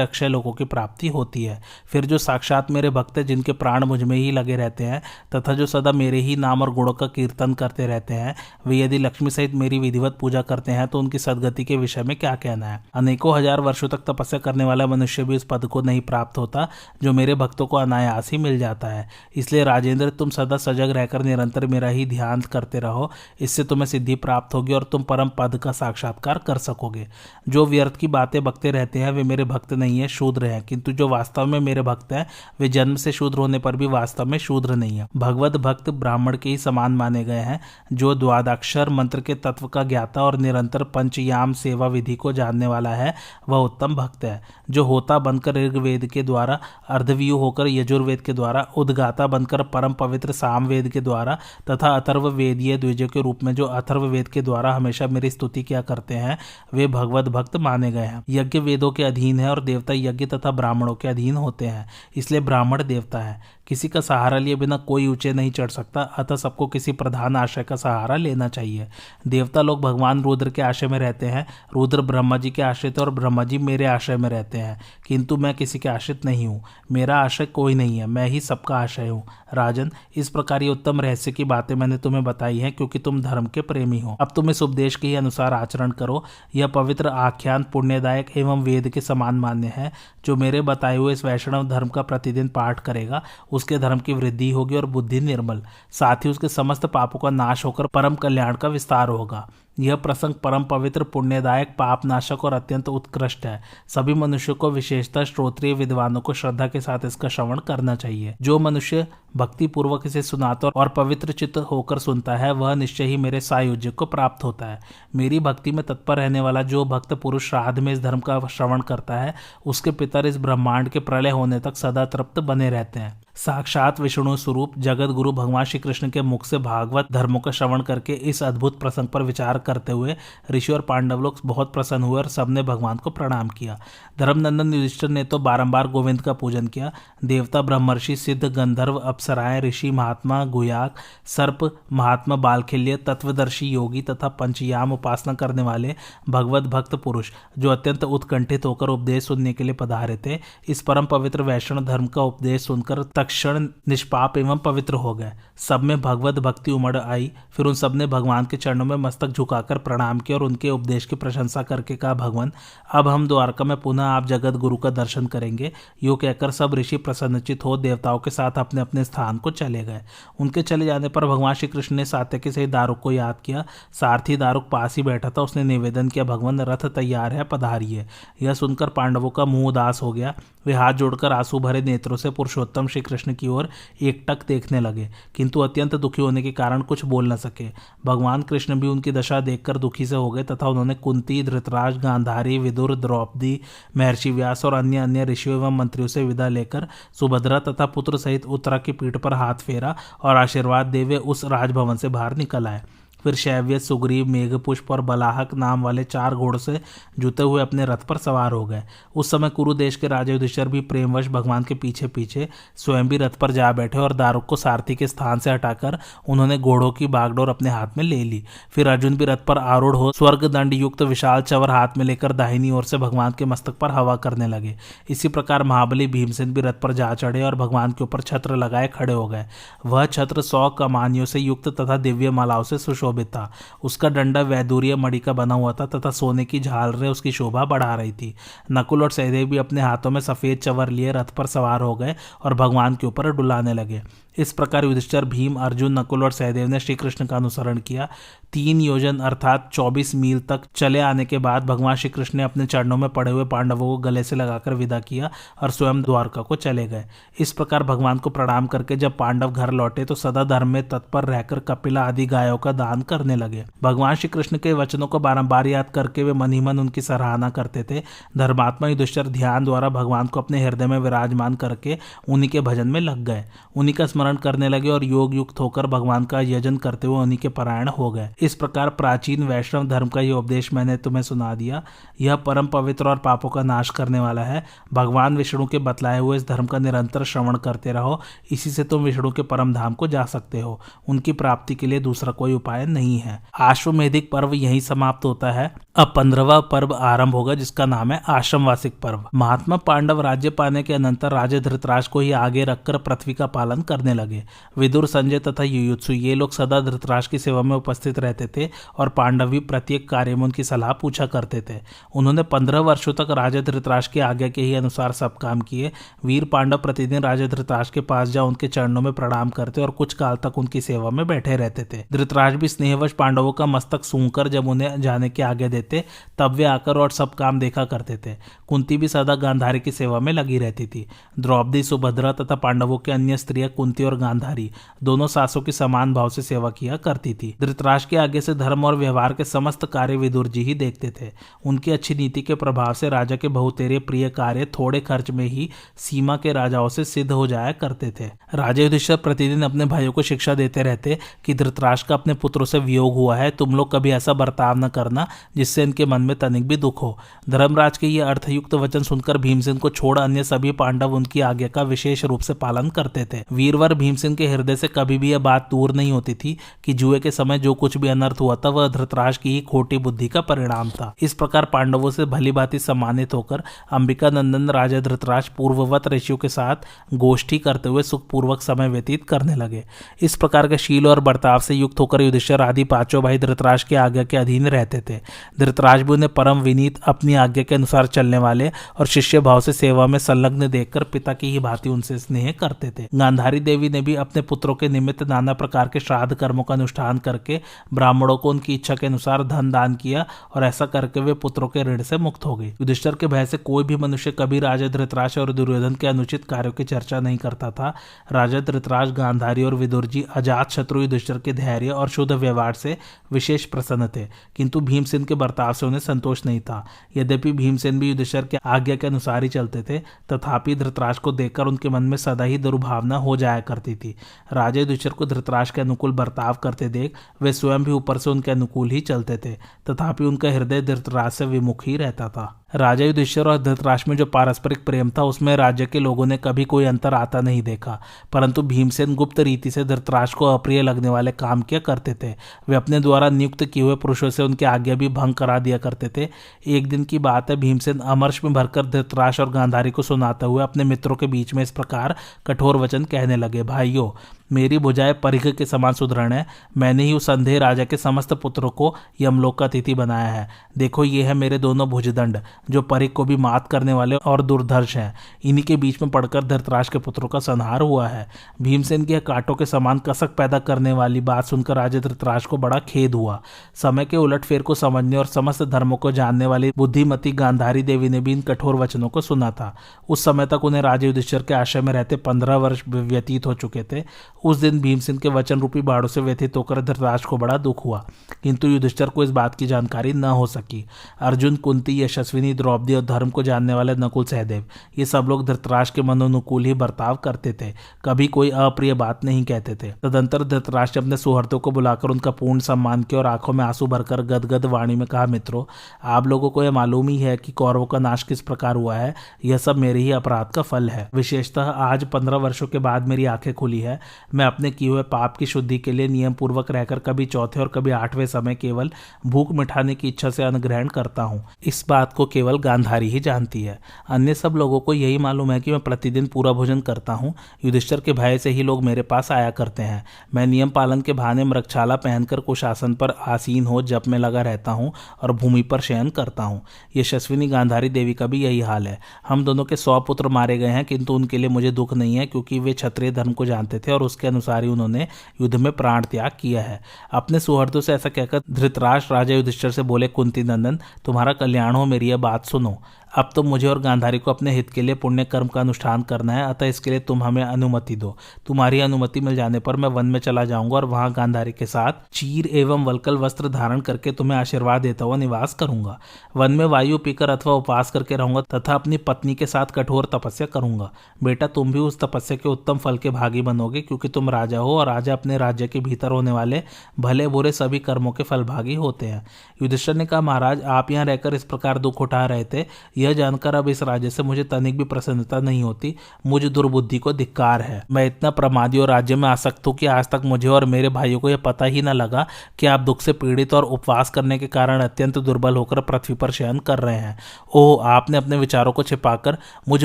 अक्षय लोगों की प्राप्ति होती है। फिर जो साक्षात मेरे भक्त हैं, जिनके प्राण मुझमें ही लगे रहते हैं, तथा जो सदा मेरे ही नाम और गुणों का कीर्तन करते रहते हैं, वे यदि लक्ष्मी सहित मेरी विधिवत पूजा करते हैं तो उनकी सदगति के विषय में क्या कहना है? अनेकों हज़ार वर्षों तक तपस्या करने वाला मनुष्य भी उस पद को नहीं प्राप्त होता, जो मेरे भक्तों को अनायास ही मिल जाता है। इसलिए राजेंद्र, तुम सदा सजग रहकर निरंतर मेरा ही ध्यान करते रहो, इससे तुम्हें सिद्धि प्राप्त होगी और तुम परम पद का साक्षात्कार कर सकोगे। जो व्यर्थ की बातें बकते रहते हैं, वे मेरे भक्त नहीं है, शूद्र हैं। किंतु जो वास्तव में मेरे भक्त हैं, वे जन्म से शूद्र होने पर भी वास्तव में शूद्र नहीं है। भगवत भक्त ब्राह्मण के ही समान माने गए हैं, जो द्वादाक्षर मंत्र के तत्व का ज्ञाता और निरंतर पंचयाम सेवा विधि को जानने वाला है, वह उत्तम भक्त है। जो होता बनकर ऋग्वेद के द्वारा अर्धव्यू होकर यजुर्वेद के द्वारा, उद्गाता बनकर परम पवित्र सामवेद के द्वारा, तथा अथर्व वेदीय द्विजय के रूप में जो अथर्व वेद के द्वारा हमेशा मेरी स्तुति क्या करते हैं, वे भगवत भक्त माने गए हैं। यज्ञ वेदों के अधीन है और देवता यज्ञ तथा ब्राह्मणों के अधीन होते हैं, इसलिए ब्राह्मण देवता है। किसी का सहारा लिए बिना कोई ऊँचे नहीं चढ़ सकता, अतः सबको किसी प्रधान आशय का सहारा लेना चाहिए। देवता लोग भगवान रुद्र के आशय में रहते हैं, रुद्र ब्रह्मा जी के आश्रित और ब्रह्मा जी मेरे आशय में रहते हैं। किंतु मैं किसी के आश्रित नहीं हूँ, मेरा आशय कोई नहीं है, मैं ही सबका आशय हूँ। राजन, इस प्रकार ये उत्तम रहस्य की बातें मैंने तुम्हें बताई हैं, क्योंकि तुम धर्म के प्रेमी हो। अब तुम इस उपदेश के अनुसार आचरण करो। यह पवित्र, आख्यान, पुण्यदायक एवं वेद के समान मान्य है, जो मेरे बताए हुए इस वैष्णव धर्म का प्रतिदिन पाठ करेगा। उसके धर्म की वृद्धि होगी और बुद्धि निर्मल। साथ ही उसके समस्त पापों का नाश होकर परम कल्याण का विस्तार होगा। यह प्रसंग परम पवित्र, पुण्यदायक, पापनाशक और अत्यंत उत्कृष्ट है। सभी मनुष्यों को विशेषतः श्रोत्रिय विद्वानों को श्रद्धा के साथ इसका श्रवण करना चाहिए। जो मनुष्य भक्ति पूर्वक इसे सुनाता और पवित्र चित्त होकर सुनता है, वह निश्चय ही मेरे सायुज्य को प्राप्त होता है। मेरी भक्ति में तत्पर रहने वाला जो भक्त पुरुष श्राद्ध में इस धर्म का श्रवण करता है, उसके पितर इस ब्रह्मांड के प्रलय होने तक सदा तृप्त बने रहते हैं। साक्षात विष्णु स्वरूप जगत गुरु भगवान श्री कृष्ण के मुख से भागवत धर्मों का श्रवण करके इस अद्भुत प्रसंग पर विचार करते हुए ऋषि और पांडव लोग बहुत प्रसन्न हुए और सबने भगवान को प्रणाम किया। धर्मनंदन युधिष्ठिर ने तो बारंबार गोविंद का पूजन किया। देवता, ब्रह्मर्षि, सिद्ध, गंधर्व, अप्सराएँ, ऋषि, महात्मा, गुयाक, सर्प, महात्मा, बालखिल्य, तत्वदर्शी, योगी तथा पंचयाम उपासना करने वाले भगवत भक्त पुरुष, जो अत्यंत उत्कंठित होकर उपदेश सुनने के लिए पधारे थे। इस परम पवित्र वैष्णव धर्म का उपदेश सुनकर तक्षण निष्पाप एवं पवित्र हो गए। सब में भगवत भक्ति उमड़ आई। फिर उन सबने भगवान के चरणों में मस्तक झुकाकर प्रणाम किया और उनके उपदेश की प्रशंसा करके कहा, भगवान, अब हम द्वारका में पुनः आप जगत गुरु का दर्शन करेंगे। यो कहकर सब ऋषि प्रसन्नचित हो देवताओं के साथ अपने अपने स्थान को चले गए। उनके चले जाने पर भगवान श्री कृष्ण ने सात्यकी से दारुक को याद किया। सारथी दारुक पास ही बैठा था। उसने निवेदन किया, भगवान, रथ तैयार है, पधारिए। यह सुनकर पांडवों का मुँह उदास हो गया। वे हाथ जोड़कर आँसू भरे नेत्रों से पुरुषोत्तम श्री कृष्ण की ओर एकटक देखने लगे, किंतु अत्यंत दुखी होने के कारण कुछ बोल न सके। भगवान कृष्ण भी उनकी दशा देखकर दुखी से हो गए, तथा उन्होंने कुंती, धृतराज, गांधारी, विदुर, द्रौपदी, महर्षि व्यास और अन्य अन्य ऋषियों एवं मंत्रियों से विदा लेकर सुभद्रा तथा पुत्र सहित उत्तरा की पीठ पर हाथ फेरा और आशीर्वाद देवे उस राजभवन से बाहर निकल आए। फिर शैव्य सुग्रीव, मेघपुष्प और बलाहक नाम वाले चार घोड़ से जुते हुए अपने रथ पर सवार हो गए। उस समय कुरु देश के राजा युधिष्ठर भी प्रेमवश भगवान के पीछे पीछे स्वयं भी रथ पर जा बैठे और दारुक को सारथी के स्थान से हटाकर उन्होंने घोड़ों की बागडोर अपने हाथ में ले ली। फिर अर्जुन भी रथ पर आरूढ़ हो स्वर्ग दंड युक्त विशाल चवर हाथ में लेकर दाहिनी ओर से भगवान के मस्तक पर हवा करने लगे। इसी प्रकार महाबली भीमसेन भी रथ पर जा चढ़े और भगवान के ऊपर छत्र लगाए खड़े हो गए। वह छत्र सौ कमानियों से युक्त तथा दिव्य मालाओं से सुशोभित था। उसका डंडा वैदूर्य मणि का बना हुआ था तथा सोने की झालरें उसकी शोभा बढ़ा रही थी। नकुल और सहदेव भी अपने हाथों में सफ़ेद चवर लिए रथ पर सवार हो गए और भगवान के ऊपर डुलाने लगे। इस प्रकार युधिष्ठर, भीम, अर्जुन, नकुल और सहदेव ने श्री कृष्ण का अनुसरण किया। तीन योजन अर्थात 24 मील तक चले आने के बाद भगवान श्री कृष्ण ने अपने चरणों में पड़े हुए पांडवों को गले से लगाकर विदा किया और स्वयं द्वारका को चले गए। इस प्रकार भगवान को प्रणाम करके जब पांडव घर लौटे तो सदा धर्म में तत्पर रहकर कपिला आदि गायों का दान करने लगे। भगवान श्री कृष्ण के वचनों को बारंबार याद करके वे मन ही मन उनकी सराहना करते थे। धर्मात्मा युधिष्ठर ध्यान द्वारा भगवान को अपने हृदय में विराजमान करके उन्हीं के भजन में लग गए। उन्हीं का स्मरण करने लगे और योग युक्त होकर भगवान का यजन करते हुए उन्हीं के पारायण हो गए। इस प्रकार प्राचीन वैष्णव धर्म का ये उपदेश मैंने तुम्हें सुना दिया। यह परम पवित्र और पापों का नाश करने वाला है। भगवान विष्णु के बतलाए हुए इस धर्म का निरंतर श्रवण करते रहो। इसी से तुम विष्णु के परम धाम को जा सकते हो। उनकी प्राप्ति के लिए दूसरा कोई उपाय नहीं है। आश्वमेधिक पर्व यही समाप्त होता है। अब पंद्रहवा पर्व आरंभ होगा, जिसका नाम है आश्रमवासिक पर्व। महात्मा पांडव राज्य पाने के अनंतर राजा धृतराज को ही आगे रखकर पृथ्वी का पालन करने लगे। विदुर, संजय तथा युयुत्सु, ये लोग सदा धृतराज की सेवा में उपस्थित रहते थे और पांडव भी प्रत्येक कार्य में उनकी सलाह पूछा करते थे। उन्होंने पंद्रह वर्षों तक राजा धृतराज की आज्ञा के ही अनुसार सब काम किए। वीर पांडव प्रतिदिन राजा धृतराज के पास जा उनके चरणों में प्रणाम करते और कुछ काल तक उनकी सेवा में बैठे रहते थे। धृतराज भी स्नेहवश पांडवों का मस्तक सूंघकर जब उन्हें जाने की आज्ञा देते, तब वे आकर और सब काम देखा करते थे। कुंती भी सदा गांधारी की सेवा में लगी रहती थी। द्रौपदी, सुभद्रा तथा पांडवों के अन्य स्त्रियाँ कुंती और गांधारी दोनों सासों की समान भाव से सेवा किया करती थी। धृतराज के आगे से धर्म और व्यवहार के समस्त कार्य विदुर जी ही देखते थे। उनकी अच्छी नीति के प्रभाव से राजा के बहुतेरे प्रिय कार्य थोड़े खर्च में ही सीमा के राजाओं से सिद्ध हो जाया करते थे। राजा युधिष्ठर प्रतिदिन अपने भाइयों को शिक्षा देते रहते कि धृतराज का अपने पुत्रों से वियोग हुआ है, तुम लोग कभी ऐसा बर्ताव न करना जिससे इनके मन में तनिक भी दुख हो। धर्मराज के ये अर्थयुक्त वचन सुनकर भीमसेन को छोड़ अन्य सभी पांडव उनकी आज्ञा का विशेष रूप से पालन करते थे। वीरवर भीमसेन के हृदय से कभी भी यह बात दूर नहीं होती थी कि जुए के समय जो कुछ भी अनर्थ हुआ था, वह धृतराज की ही खोटी बुद्धि का परिणाम था। इस प्रकार पांडवों से भली भांति सम्मानित होकर अंबिका नंदन राजा धृतराज पूर्ववत ऋषियों के साथ गोष्ठी करते हुए सुखपूर्वक समय व्यतीत करने लगे। इस प्रकार के शील और बर्ताव से युक्त होकर युधिष्ठर आदि पाँचों भाई धृतराज की आज्ञा के अधीन रहते थे। धृतराज भी उन्हें परम विनीत अपनी आज्ञा के अनुसार चलने वाले और शिष्य भाव से सेवा में संलग्न देखकर पिता की ही भांति उनसे स्नेह करते थे। गांधारी देवी ने भी अपने पुत्रों के निमित्त नाना प्रकार के श्राद्ध कर्मों का अनुष्ठान करके ब्राह्मणों को उनकी इच्छा के अनुसार धन दान किया और ऐसा करके वे पुत्रों के ऋण से मुक्त हो गई युधिष्ठर के भय से कोई भी मनुष्य कभी राजा धृतराज और दुर्योधन के अनुचित कार्यों की चर्चा नहीं करता था। राजा धृतराज, गांधारी और विदुर जी अजात शत्रु युधिष्ठर के धैर्य और शुद्ध व्यवहार से विशेष प्रसन्न थे, किंतु भीमसेन के बर्ताव से उन्हें संतोष नहीं था। यद्यपि भीमसेन भी युधिष्ठर के आज्ञा के अनुसार ही चलते थे, तथापि धृतराज को देखकर उनके मन में सदा ही दुर्भावना हो जाया करती थी। राजा युधिष्ठर को धृतराज के अनुकूल बर्ताव करते देख, वे स्वयं भी ऊपर से उनके अनुकूल ही चलते थे, तथापि उनका हृदय धृतराज से विमुख ही रहता था। राजा युधिष्ठिर और धृतराष्ट्र में जो पारस्परिक प्रेम था, उसमें राज्य के लोगों ने कभी कोई अंतर आता नहीं देखा। परंतु भीमसेन गुप्त रीति से धृतराष्ट्र को अप्रिय लगने वाले काम किया करते थे। वे अपने द्वारा नियुक्त किए हुए पुरुषों से उनकी आज्ञा भी भंग करा दिया करते थे। एक दिन की बात है, भीमसेन अमर्श में भरकर धृतराष्ट्र और गांधारी को सुनाते हुए अपने मित्रों के बीच में इस प्रकार कठोर वचन कहने लगे, भाइयों मेरी भुजाएँ परिघ के समान सुदृढ़ है। मैंने ही उस अंधे राजा के समस्त पुत्रों को यमलोक का तिथि बनाया है। देखो, ये है मेरे दोनों भुजदंड, जो परिघ को भी मात करने वाले और दुर्धर्ष हैं। इन्हीं के बीच में पड़कर धरतराज के पुत्रों का संहार हुआ है। भीमसेन की कांटों के समान कसक पैदा करने वाली बात सुनकर राजा धृतराज को बड़ा खेद हुआ। समय के उलट फेर को समझने और समस्त धर्मों को जानने वाली बुद्धिमती गांधारी देवी ने भी इन कठोर वचनों को सुना था। उस समय तक उन्हें राजा युधिष्ठर के आश्रय में रहते पंद्रह वर्ष व्यतीत हो चुके थे। उस दिन भीमसेन के वचन रूपी बाढ़ों से व्यथित होकर धृतराष्ट्र को बड़ा दुख हुआ। किंतु युधिष्ठर को इस बात की जानकारी न हो सकी। अर्जुन, कुंती, यशस्विनी, द्रौपदी और धर्म को जानने वाले नकुल सहदेव, ये सब लोग धृतराष्ट्र के मनोनुकूल ही बर्ताव करते थे। कभी कोई अप्रिय बात नहीं कहते थे। तदंतर धृतराष्ट्र अपने सुहृदों को बुलाकर उनका पूर्ण सम्मान किया और आँखों में आँसू भरकर गदगद वाणी में कहा, मित्रों, आप लोगों को यह मालूम ही है कि कौरवों का नाश किस प्रकार हुआ है। यह सब मेरे ही अपराध का फल है। विशेषतः आज पंद्रह वर्षों के बाद मेरी आँखें खुली है। मैं अपने किए हुए पाप की शुद्धि के लिए नियम पूर्वक रहकर कभी चौथे और कभी आठवें समय केवल भूख मिठाने की इच्छा से अन्न ग्रहण करता हूँ। इस बात को केवल गांधारी ही जानती है। अन्य सब लोगों को यही मालूम है कि मैं प्रतिदिन पूरा भोजन करता हूँ। युधिष्ठर के भय से ही लोग मेरे पास आया करते हैं। मैं नियम पालन के बहाने मृक्षाला पहनकर कुशासन पर आसीन हो जब में लगा रहता हूँ और भूमि पर शयन करता हूँ। यशस्विनी गांधारी देवी का भी यही हाल है। हम दोनों के सौ पुत्र मारे गए हैं, किंतु उनके लिए मुझे दुख नहीं है, क्योंकि वे क्षत्रिय धर्म को जानते थे और उसके अनुसार ही उन्होंने युद्ध में प्राण त्याग किया है। अपने सुहृदों से ऐसा कहकर धृतराष्ट्र राजा युधिष्ठर से बोले, कुंती नंदन, तुम्हारा कल्याण हो मेरी यह बात सुनो। अब तो मुझे और गांधारी को अपने हित के लिए पुण्य कर्म का अनुष्ठान करना है, अतः इसके लिए तुम हमें अनुमति दो। तुम्हारी अनुमति मिल जाने पर मैं वन में चला जाऊँगा और वहाँ गांधारी के साथ चीर एवं वलकल वस्त्र धारण करके तुम्हें आशीर्वाद देता हुआ निवास करूँगा। वन में वायु पीकर अथवा उपवास करके रहूँगा तथा अपनी पत्नी के साथ कठोर तपस्या करूँगा। बेटा, तुम भी उस तपस्या के उत्तम फल के भागी बनोगे, क्योंकि तुम राजा हो और राजा अपने राज्य के भीतर होने वाले भले बुरे सभी कर्मों के फलभागी होते हैं। युधिष्ठर ने कहा, महाराज, आप यहाँ रहकर इस प्रकार दुख उठा रहे थे। यह जानकर अब इस राज्य से मुझे तनिक भी प्रसन्नता नहीं होती। मुझे दुर्बुद्धि को धिक्कार है। मैं इतना प्रमादी और राज्य में आसक्त हूँ कि आज तक मुझे और मेरे भाइयों को यह पता ही न लगा कि आप दुख से पीड़ित और उपवास करने के कारण अत्यंत दुर्बल होकर पृथ्वी पर शयन कर रहे हैं। ओह, आपने अपने विचारों को छिपाकर मुझ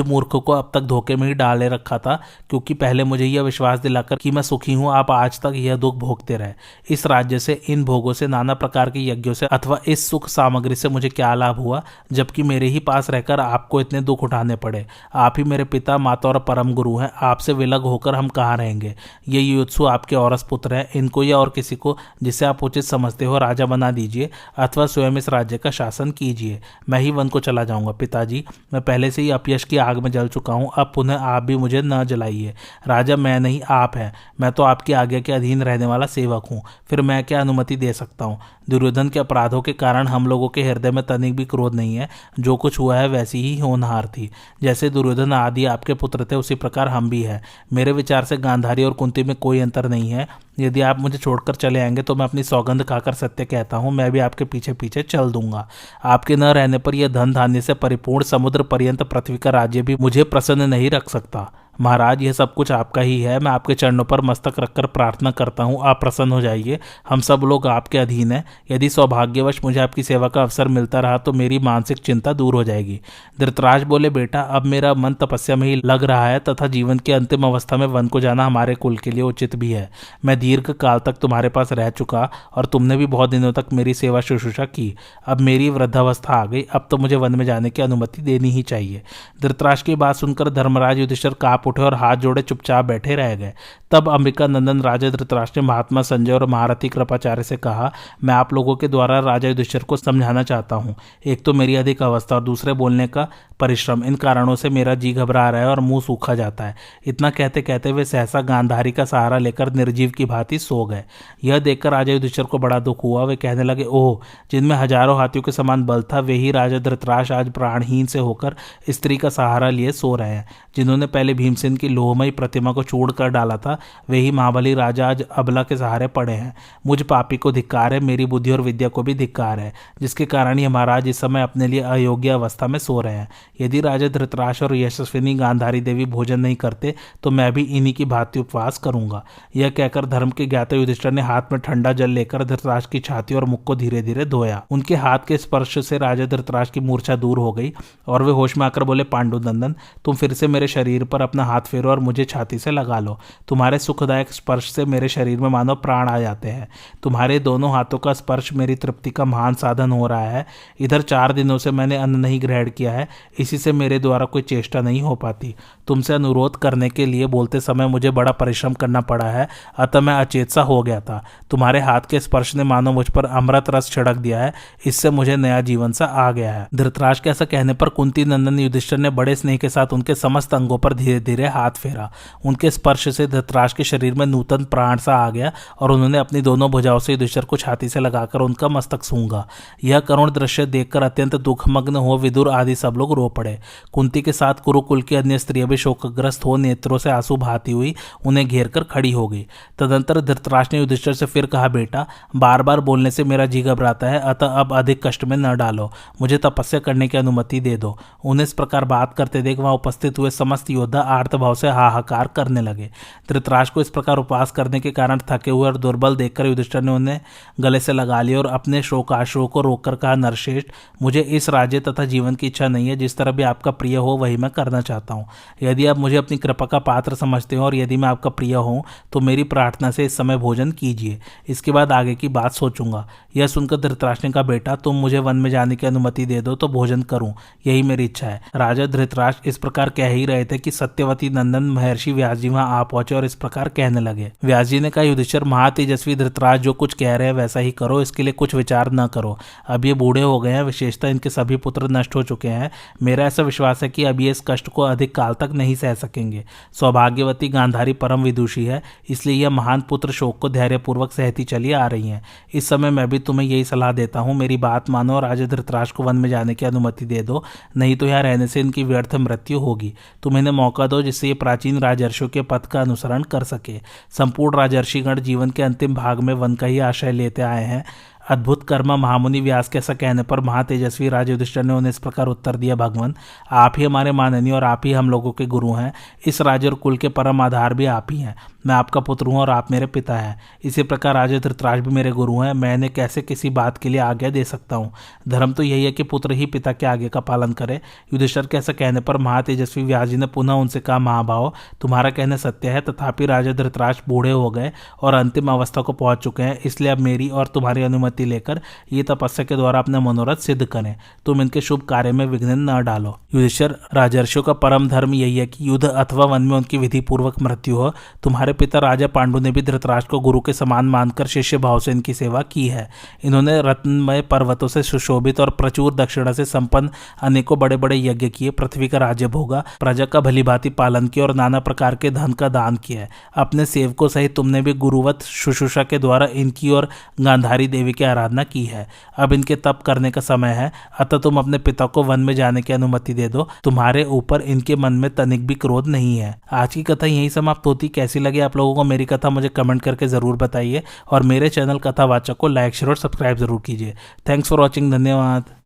मूर्ख को अब तक धोखे में ही डाले रखा था, क्योंकि पहले मुझे यह विश्वास दिलाकर कि मैं सुखी हूँ, आप आज तक यह दुख भोगते रहे। इस राज्य से, इन भोगों से, नाना प्रकार के यज्ञों से अथवा इस सुख सामग्री से मुझे क्या लाभ हुआ, जबकि मेरे ही पास रहकर आपको इतने दुख उठाने पड़े। आप ही मेरे पिता, माता और परम गुरु हैं। आपसे विलग होकर हम कहाँ रहेंगे? ये युत्सु आपके औरस पुत्र हैं। इनको या और किसी को, जिसे आप उचित समझते हो, राजा बना दीजिए अथवा स्वयं इस राज्य का शासन कीजिए। मैं ही वन को चला जाऊँगा। पिताजी, मैं पहले से ही अपयश की आग में जल चुका हूँ। अब पुनः आप भी मुझे न जलाइए। राजा, मैं नहीं, आप हैं। मैं तो आपकी आज्ञा के अधीन रहने वाला सेवक हूँ। फिर मैं क्या अनुमति दे सकता हूँ? दुर्योधन के अपराधों के कारण हम लोगों के हृदय में तनिक भी क्रोध नहीं है। जो कुछ हुआ है वैसी ही होनहार थी। जैसे दुर्योधन आदि आपके पुत्र थे, उसी प्रकार हम भी हैं। मेरे विचार से गांधारी और कुंती में कोई अंतर नहीं है। यदि आप मुझे छोड़कर चले आएँगे तो मैं अपनी सौगंध खाकर सत्य कहता हूँ, मैं भी आपके पीछे पीछे चल दूँगा। आपके न रहने पर यह धन धान्य से परिपूर्ण समुद्र पर्यंत पृथ्वी का राज्य भी मुझे प्रसन्न नहीं रख सकता। महाराज, यह सब कुछ आपका ही है। मैं आपके चरणों पर मस्तक रखकर प्रार्थना करता हूँ। आप प्रसन्न हो जाइए। हम सब लोग आपके अधीन हैं। यदि सौभाग्यवश मुझे आपकी सेवा का अवसर मिलता रहा तो मेरी मानसिक चिंता दूर हो जाएगी। धृतराज बोले, बेटा, अब मेरा मन तपस्या में ही लग रहा है तथा जीवन की अंतिम अवस्था में वन को जाना हमारे कुल के लिए उचित भी है। मैं दीर्घ काल तक तुम्हारे पास रह चुका और तुमने भी बहुत दिनों तक मेरी सेवा शुश्रूषा की। अब मेरी वृद्धावस्था आ गई। अब तो मुझे वन में जाने की अनुमति देनी ही चाहिए। धृतराज की बात सुनकर धर्मराज युधिष्ठर काप उठे और हाथ जोड़े चुपचाप बैठे रह गए। तब अंबिका नंदन, राजा धृतराष्ट्र ने महात्मा संजय और महारथी कृपाचार्य से कहा, मैं आप लोगों के द्वारा राजा युधिष्ठर को समझाना चाहता हूँ। एक तो मेरी अधिक अवस्था और दूसरे बोलने का परिश्रम। इन कारणों से मेरा जी घबरा रहा है और मुँह सूखा जाता है। इतना कहते कहते वे सहसा गांधारी का सहारा लेकर निर्जीव की भांति सो गए। यह देखकर राजा युधिष्ठर को बड़ा दुख हुआ। वे कहने लगे, ओह, जिनमें हज़ारों हाथियों के समान बल था, वे ही राजा धृतराज आज प्राणहीन से होकर स्त्री का सहारा लिए सो रहे हैं। जिन्होंने पहले भीमसेन की लोहमयी प्रतिमा को चूड़ कर डाला था, वे ही महाबली राजा आज अबला के सहारे पड़े हैं। मुझ पापी को धिक्कार है, मेरी बुद्धि और विद्या को भी धिक्कार है, जिसके कारण ही महाराज इस समय अपने लिए अयोग्य अवस्था में सो रहे हैं। यदि राजा धृतराज और यशस्विनी गांधारी देवी भोजन नहीं करते तो मैं भी इन्हीं की भांति उपवास करूँगा। यह कहकर धर्म के ज्ञाता युधिष्ठर ने हाथ में ठंडा जल लेकर धृतराज की छाती और मुख को धीरे धीरे धोया। उनके हाथ के स्पर्श से राजा धृतराज की मूर्छा दूर हो गई और वे होश में आकर बोले, पांडु नंदन, तुम फिर से मेरे शरीर पर अपना हाथ फेरो और मुझे छाती से लगा लो। तुम्हारे सुखदायक स्पर्श से मेरे शरीर में मानो प्राण आ जाते हैं। तुम्हारे दोनों हाथों का स्पर्श मेरी तृप्ति का महान साधन हो रहा है। इधर चार दिनों से मैंने अन्न नहीं ग्रहण किया है किसी से मेरे द्वारा कोई चेष्टा नहीं हो पाती। तुमसे अनुरोध करने के लिए बोलते समय मुझे बड़ा परिश्रम करना पड़ा है, अतः मैं अचेत सा हो गया था। तुम्हारे हाथ के स्पर्श ने मानो मुझ पर अमृत रस छिड़क दिया है, इससे मुझे नया जीवन सा आ गया है। धृतराज के ऐसा कहने पर कुंती नंदन युधिष्ठर ने बड़े स्नेह के साथ उनके समस्त अंगों पर धीरे धीरे हाथ फेरा। उनके स्पर्श से धृतराज के शरीर में नूतन प्राण सा आ गया और उन्होंने अपनी दोनों भुजाओं से युधिष्ठर को छाती से लगाकर उनका मस्तक सूँगा यह करुण दृश्य देखकर अत्यंत दुखमग्न हो विदुर आदि सब लोग रो पड़े। कुंती के साथ कुरुकुल की अन्य स्त्रियाँ भी शोकग्रस्त हो नेत्रों से आँसू बहाती हुई उन्हें घेर कर खड़ी हो गई। तदंतर धृतराज ने युधिष्ठर से फिर कहा, बेटा बार बार बोलने से मेरा जी घबराता है, अतः अब अधिक कष्ट में न डालो। मुझे तपस्या करने की अनुमति दे दो। उन्हें इस प्रकार बात करते देख वहाँ उपस्थित हुए समस्त योद्धा आर्तभाव से हाहाकार करने लगे। धृतराज को इस प्रकार उपवास करने के कारण थके हुए और दुर्बल देखकर युधिष्ठर ने उन्हें गले से लगा लिया और अपने शोकाश्रों को रोककर कहा, नरश्रेष्ठ, मुझे इस राज्य तथा जीवन की इच्छा नहीं है जिस तरह भी आपका प्रिय हो, वही मैं करना चाहता हूँ। यदि आप मुझे अपनी कृपा का पात्र समझते हो और यदि मैं आपका प्रिय हूँ तो मेरी प्रार्थना से इस समय भोजन कीजिए। इसके बाद आगे की बात सोचूँगा। यह सुनकर ने कहा, बेटा, तुम मुझे वन में जाने की अनुमति दे दो तो भोजन करूँ। यही मेरी इच्छा है। राजा धृतराज इस प्रकार कह ही रहे थे कि सत्यवती नंदन महर्षि व्यास जी वहाँ आ पहुँचे और इस प्रकार कहने लगे। व्यास जी ने कहा, युधिष्ठर, महातेजस्वी धृतराज, जो कुछ कह रहे हैं, वैसा ही करो। इसके लिए कुछ विचार न करो। अब ये बूढ़े हो गए हैं, विशेषता इनके सभी पुत्र नष्ट हो चुके हैं। मेरा ऐसा विश्वास है कि अब ये इस कष्ट को अधिक काल तक नहीं सह सकेंगे। सौभाग्यवती गांधारी परम विदुषी है, इसलिए यह महान पुत्र शोक को धैर्यपूर्वक सहती चली आ रही हैं। इस समय मैं भी तुम्हें यही सलाह देता हूँ, मेरी बात मानो और राजा धृतराज को वन में जाने की अनुमति दे दो, नहीं तो यहाँ रहने से इनकी व्यर्थ मृत्यु होगी। तुम इन्हें मौका दो जिससे ये प्राचीन राजर्षियों के पथ का अनुसरण कर सके। संपूर्ण राजर्षिगण जीवन के अंतिम भाग में वन का ही आशय लेते आए हैं। अद्भुत कर्म महामुनि व्यास के ऐसा कहने पर महातेजस्वी राज युधिष्ठर ने उन्हें इस प्रकार उत्तर दिया, भगवान, आप ही हमारे माननीय और आप ही हम लोगों के गुरु हैं। इस राज और कुल के परम आधार भी आप ही हैं। मैं आपका पुत्र हूँ और आप मेरे पिता हैं। इसी प्रकार राजा धृतराज भी मेरे गुरु हैं। मैं इन्हें कैसे किसी बात के लिए आज्ञा दे सकता हूँ? धर्म तो यही है कि पुत्र ही पिता के आगे का पालन करे। युधिष्ठर के ऐसा कहने पर महातेजस्वी व्यास जी ने पुनः उनसे कहा, महाभाव, तुम्हारा कहना सत्य है। तथापि राजा धृतराज बूढ़े हो गए और अंतिम अवस्था को पहुँच चुके हैं। इसलिए अब मेरी और तुम्हारी अनुमति लेकर ये तपस्या के द्वारा अपने मनोरथ सिद्ध करें। तुम इनके शुभ कार्य में विघ्न न डालो। युधिष्ठर, राजर्षियों का परम धर्म यही है कि युद्ध अथवा वन में उनकी विधि पूर्वक मृत्यु हो। तुम्हारे पिता राजा पांडु ने भी धृतराज को गुरु के समान मानकर शिष्य भाव से इनकी सेवा की है। इन्होंने रत्नमय पर्वतों से सुशोभित और प्रचुर दक्षिणा से संपन्न अनेकों बड़े बड़े यज्ञ किए। पृथ्वी का राज्य भोगा प्रजा का भली भांति पालन किया और नाना प्रकार के धन का दान किया अपने सेवकों सहित तुमने भी गुरुवत शुश्रूषा के द्वारा इनकी और गांधारी देवी की आराधना की है। अब इनके तप करने का समय है। अतः तुम अपने पिता को वन में जाने की अनुमति दे दो। तुम्हारे ऊपर इनके मन में तनिक भी क्रोध नहीं है। आज की कथा यही समाप्त होती। कैसी लगी आप लोगों को मेरी कथा, मुझे कमेंट करके ज़रूर बताइए। और मेरे चैनल कथावाचक को लाइक, शेयर और सब्सक्राइब ज़रूर कीजिए। थैंक्स फॉर वॉचिंग धन्यवाद।